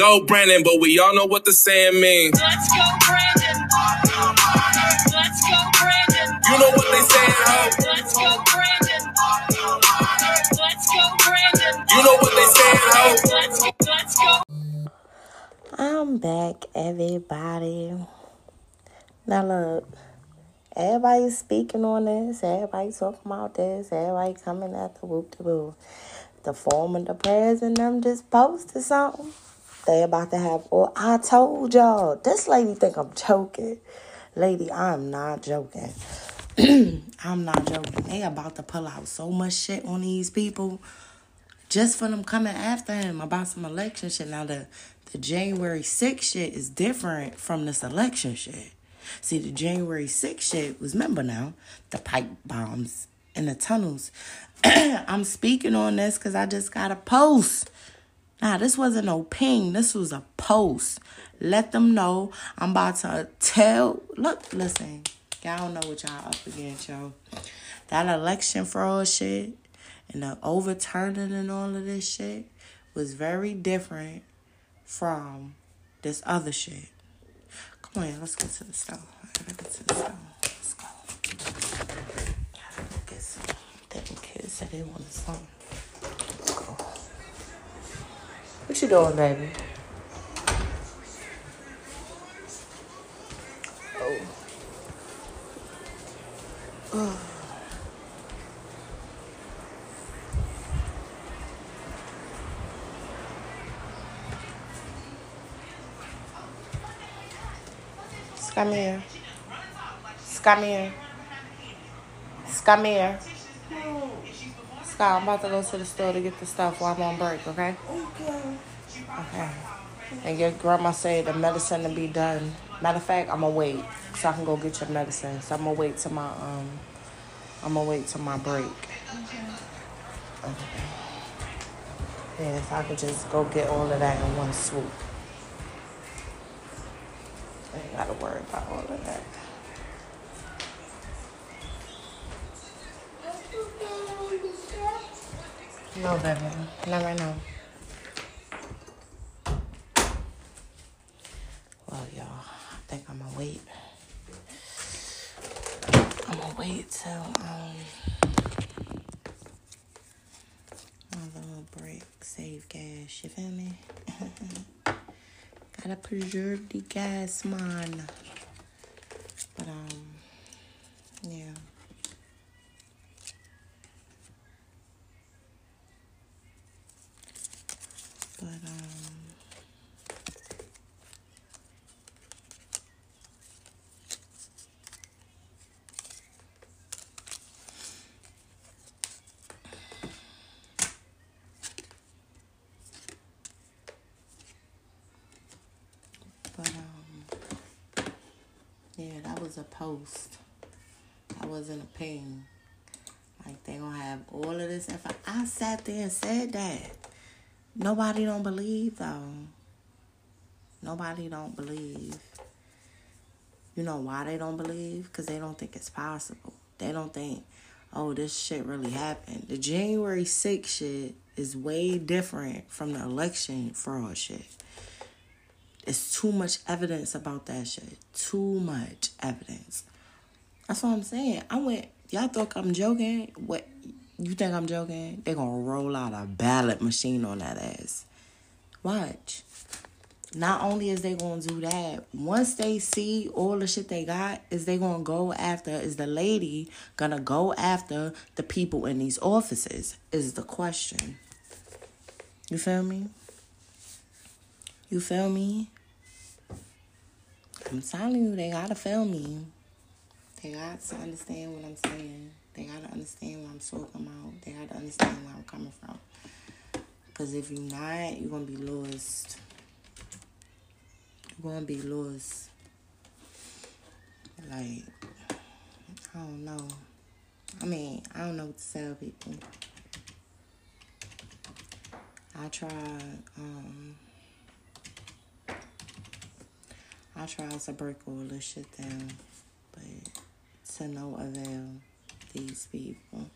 go, Brandon, but we all know what the saying means. Let's go, Brandon. Let's go, Brandon. You know what they saying, ho? Let's go, Brandon. Let's go, Brandon. You know what they saying, ho? Let's go, let's go. I'm back, everybody. Now look, everybody's speaking on this. Everybody talking about this. Everybody coming at the whoop de boo. The former the president them just posted something. They about to have. Or I told y'all, this lady think I'm joking. Lady, I'm not joking. I'm not joking. They about to pull out so much shit on these people just for them coming after him about some election shit. Now the the January 6th shit is different from this election shit. See, the January 6th shit was remember now the pipe bombs in the tunnels. I'm speaking on this because I just got a post. Nah, this wasn't no ping. This was a post. Let them know I'm about to tell. Look, listen. Y'all don't know what y'all up against, yo. That election fraud shit and the overturning and all of this shit was very different from this other shit. Come on, let's get to the stove. I gotta get to the stove. Let's go. Gotta go get some. Them kids said they wanted some. What you doing, baby? Come here. Come I'm about to go to the store to get the stuff while I'm on break, okay? Okay. Okay. And your grandma said the medicine to be done. Matter of fact, I'm gonna wait so I can go get your medicine. So I'm gonna wait till my um I'm gonna wait till my break. Okay. Yeah, if I could just go get all of that in one swoop. I ain't gotta worry about all of that. No, baby. Not right now. Well, y'all, I think I'm gonna wait. I'm gonna wait till um my little break, save gas. You feel me? Gotta preserve the gas, man. But um, yeah. But um. But um, yeah, that was a post. That wasn't a ping. Like they gonna have all of this info. I sat there and said that. Nobody don't believe though. Nobody don't believe. You know why they don't believe? Because they don't think it's possible. They don't think, oh, this shit really happened. The January 6th shit is way different from the election fraud shit. It's too much evidence about that shit. Too much evidence. That's what I'm saying. I went, y'all thought I'm joking? What? You think I'm joking? They gonna roll out a ballot machine on that ass. Watch. Not only is they gonna do that, once they see all the shit they got, is they gonna go after, is the lady gonna go after the people in these offices? Is the question. You feel me? You feel me? I'm telling you, they gotta feel me. They got to understand what I'm saying. They gotta understand what I'm talking about. They gotta understand where I'm coming from. Cause if you're not, you're gonna be lost. You're gonna be lost. Like, I don't know. I mean, I don't know what to tell people. I tried, um, I tried to break all this shit down, but to no avail. These people,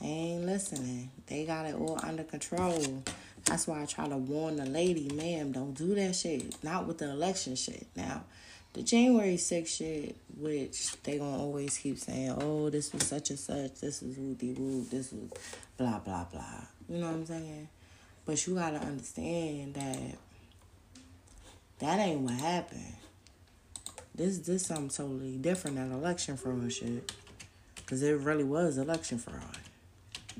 they ain't listening. They got it all under control. That's why I try to warn the lady, ma'am, don't do that shit. Not with the election shit. Now, the January 6th shit, which they gonna always keep saying, oh, this was such and such, this was woody woo, this was blah blah blah. You know what I'm saying? But you gotta understand that that ain't what happened. This this something totally different than election fraud shit. Cause it really was election fraud.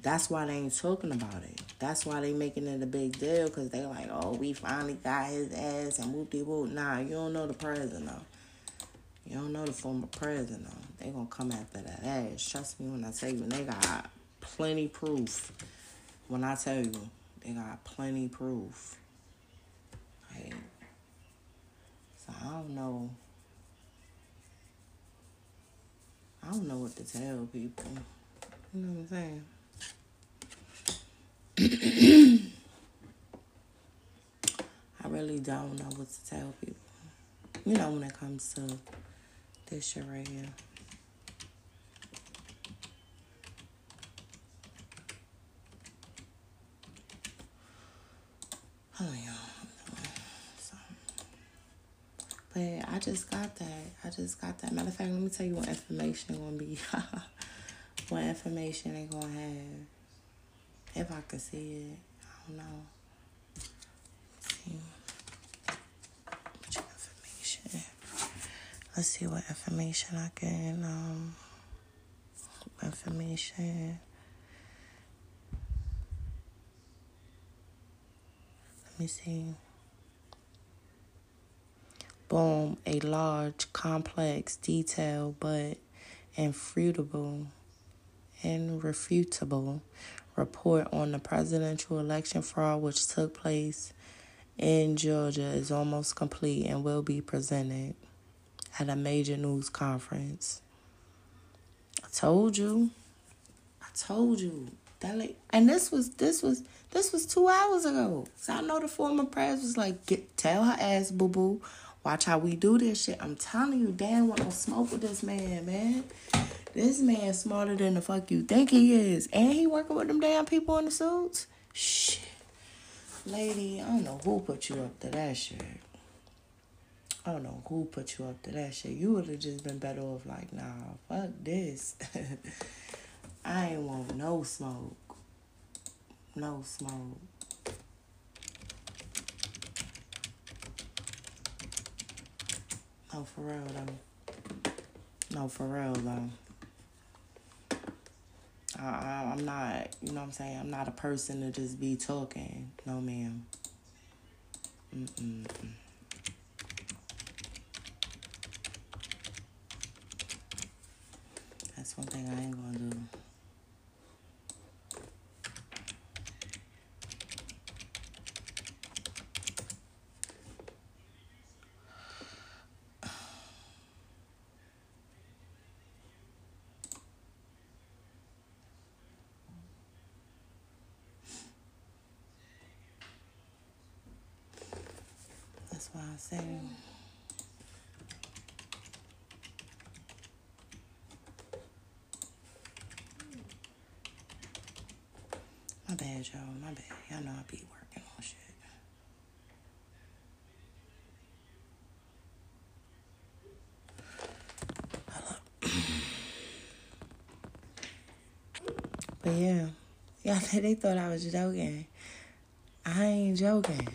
That's why they ain't talking about it. That's why they making it a big deal. Cause they like, oh, we finally got his ass and whoop de whoop. Nah, you don't know the president though. You don't know the former president though. They gonna come after that ass. Trust me when I tell you, they got plenty proof. When I tell you, they got plenty proof. Right? I don't know. I don't know what to tell people. You know what I'm saying? I really don't know what to tell people. You know, when it comes to this shit right here. Oh, yeah. So, but I just got that. I just got that. Matter of fact, let me tell you what information gonna be. what information they gonna have. If I could see it. I don't know. Let's see. Information? Let's see what information I can um information. Let me see. A large, complex, detailed, but infrutable, irrefutable report on the presidential election fraud which took place in Georgia is almost complete and will be presented at a major news conference. I told you. I told you. That like, and this was this was this was two hours ago. So I know the former press was like, get tell her ass boo boo. Watch how we do this shit. I'm telling you, Dan want no smoke with this man, man. This man smarter than the fuck you think he is. And he working with them damn people in the suits. Shit. Lady, I don't know who put you up to that shit. I don't know who put you up to that shit. You would have just been better off like, nah, fuck this. I ain't want no smoke. No smoke. No, for real though. No, for real though. I, I, I'm not, you know what I'm saying? I'm not a person to just be talking. No, ma'am. Mm-mm. That's one thing I ain't gonna do. Say. My bad, y'all. My bad. Y'all know I be working on shit. But yeah, yeah, they thought I was joking. I ain't joking.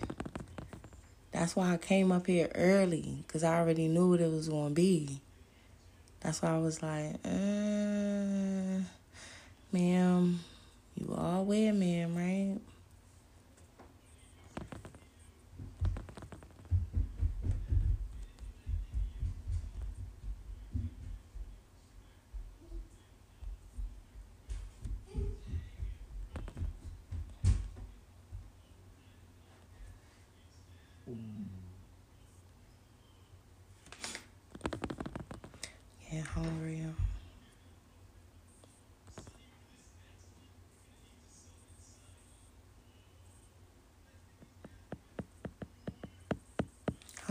That's why I came up here early, because I already knew what it was going to be. That's why I was like, uh, ma'am, you all wear, ma'am, right? Yeah, hungry.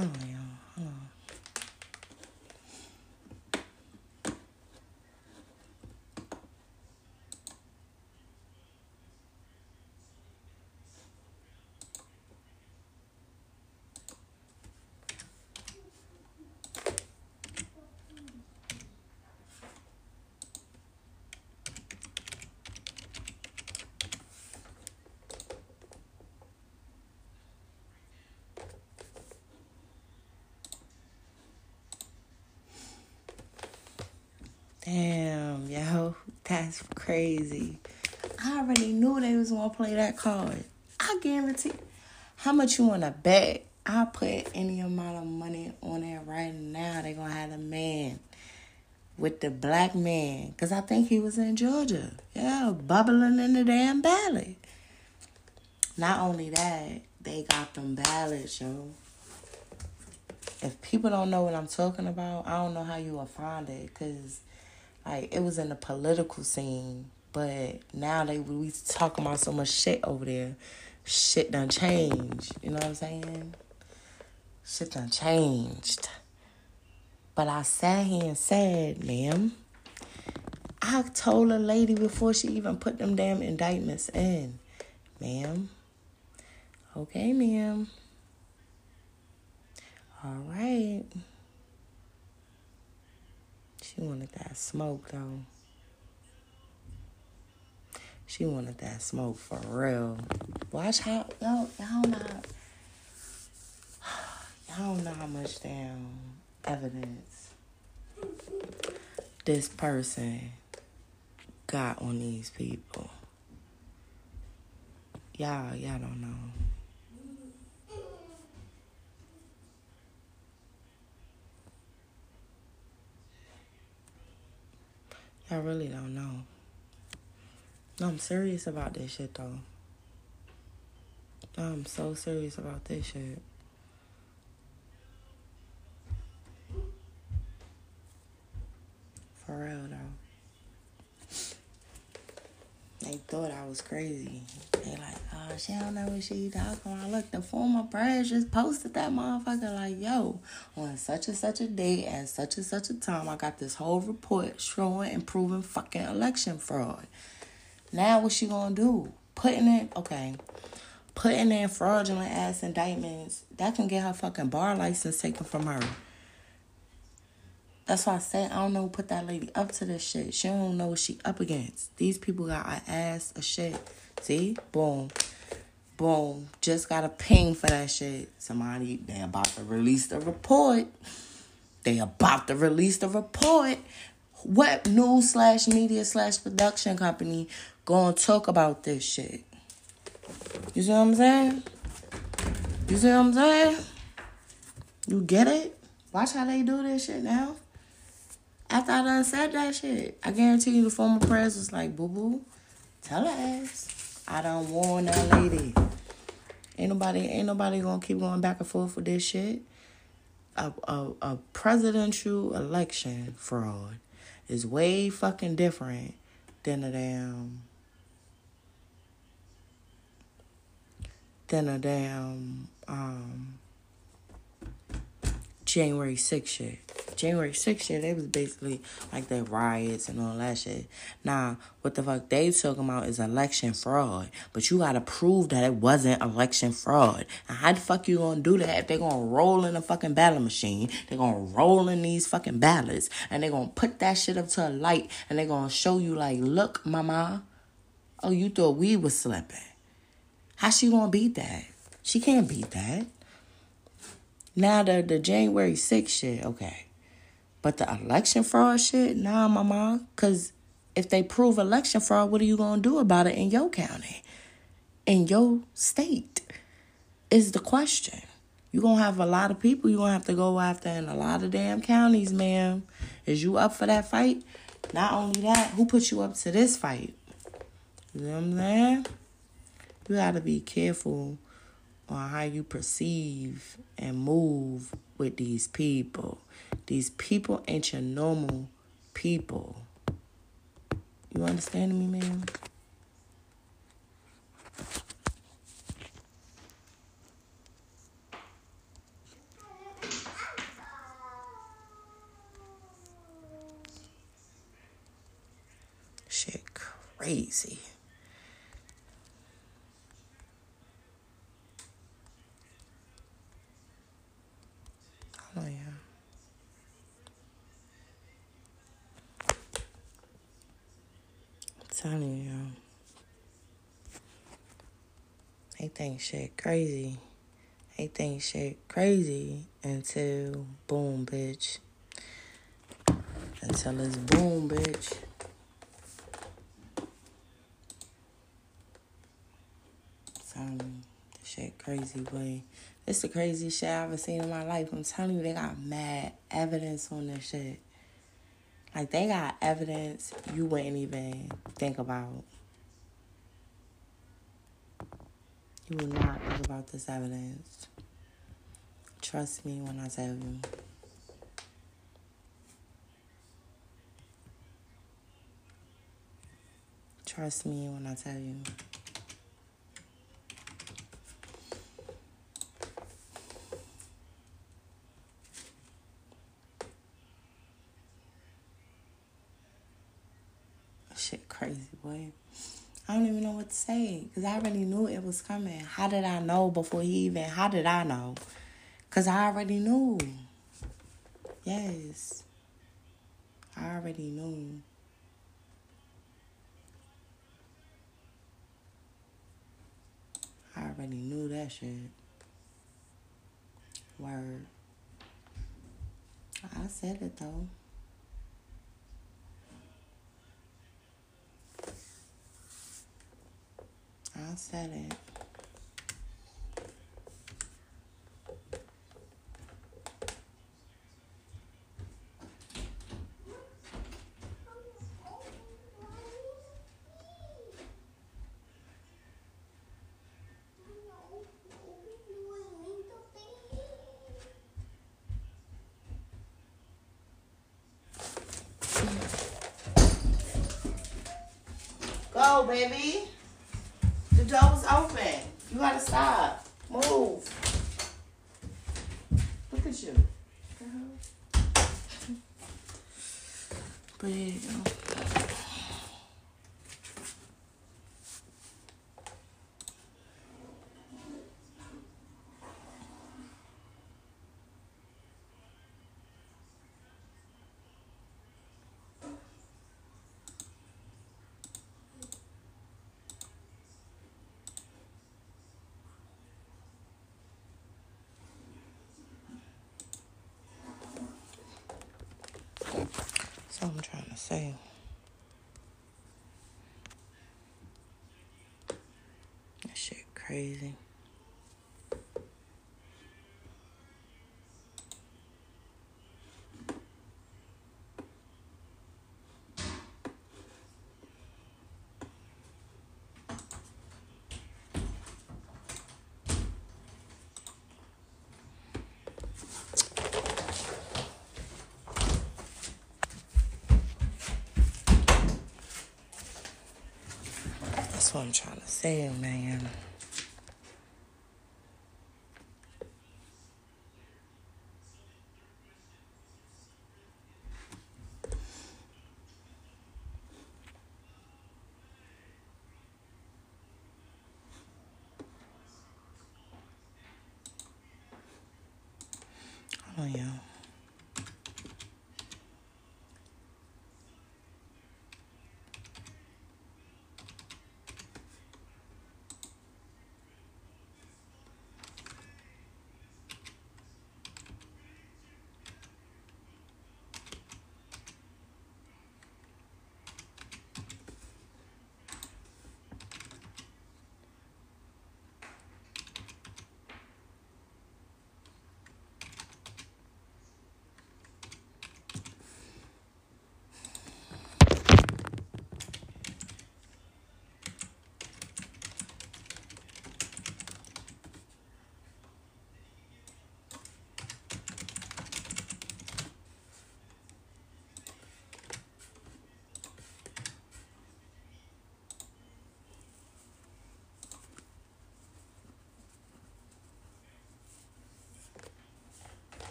Hold on, y'all. Hold on. Damn, yo, that's crazy. I already knew they was gonna play that card. I guarantee. How much you wanna bet? I put any amount of money on it right now. They gonna have a man with the black man, cause I think he was in Georgia. Yeah, bubbling in the damn ballot. Not only that, they got them ballots, yo. If people don't know what I'm talking about, I don't know how you will find it, cause like it was in the political scene, but now they we talking about so much shit over there. Shit done changed. You know what I'm saying? Shit done changed. But I sat here and said, ma'am, I told a lady before she even put them damn indictments in, ma'am. Okay, ma'am. All right. She wanted that smoke though. She wanted that smoke for real. Watch how y'all y'all know y'all don't know how much damn evidence this person got on these people. Y'all, y'all don't know. Y'all really don't know. No, I'm serious about this shit though. I'm so serious about this shit. For real though. They thought I was crazy. They like, she don't know what she talking about. Look, the former press just posted that motherfucker like, yo, on such and such a day at such and such a time, I got this whole report showing and proving fucking election fraud. Now what she gonna do? Putting it okay. Putting in fraudulent ass indictments, that can get her fucking bar license taken from her. That's why I said I don't know put that lady up to this shit. She don't know what she up against. These people got an ass a shit. See? Boom. Boom. Just got a ping for that shit. Somebody they about to release the report. They about to release the report. What news slash media slash production company gonna talk about this shit? You see what I'm saying? You see what I'm saying? You get it? Watch how they do this shit now. After I done said that shit, I guarantee you the former press was like, boo boo, tell her ass. I done warn that lady. Ain't nobody ain't nobody gonna keep going back and forth with this shit. A, a, a presidential election fraud is way fucking different than a damn than a damn um January 6th shit. January 6th shit, they was basically like the riots and all that shit. Now, what the fuck they talking about is election fraud. But you gotta prove that it wasn't election fraud. And how the fuck you gonna do that if they gonna roll in a fucking ballot machine? they gonna roll in these fucking ballots and they gonna put that shit up to a light and they gonna show you like, look, mama. Oh, you thought we was slipping. How she gonna beat that? She can't beat that. Now the the January 6th shit, okay. But the election fraud shit, nah, mama. Cause if they prove election fraud, what are you gonna do about it in your county? In your state? Is the question. you gonna have a lot of people you gonna have to go after in a lot of damn counties, ma'am. Is you up for that fight? Not only that, who put you up to this fight? You know what I'm saying? You gotta be careful on how you perceive and move with these people. These people ain't your normal people. You understand me, man? Shit crazy. Oh yeah. I'm telling you, they think shit crazy. They think shit crazy until boom, bitch. until it's boom, bitch. Telling this shit crazy, boy. It's the craziest shit I ever seen in my life. I'm telling you, they got mad evidence on this shit. Like they got evidence you wouldn't even think about. You will not think about this evidence. Trust me when I tell you. Trust me when I tell you. Shit crazy, boy. I don't even know what to say because I already knew it was coming. How did I know before he even? How did I know? Because I already knew. Yes. I already knew. I already knew that shit. Word. I said it though. I said it. Go, baby. You gotta stop. Move. Look at you. But there you go. That's all I'm trying to say. That shit crazy. That's what I'm trying to say, man.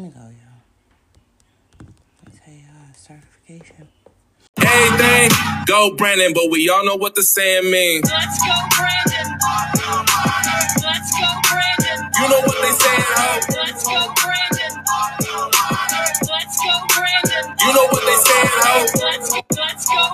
Me go, y'all. Let me tell y'all uh, certification. Everything go Brandon, but we all know what the saying means. Let's go, Brandon.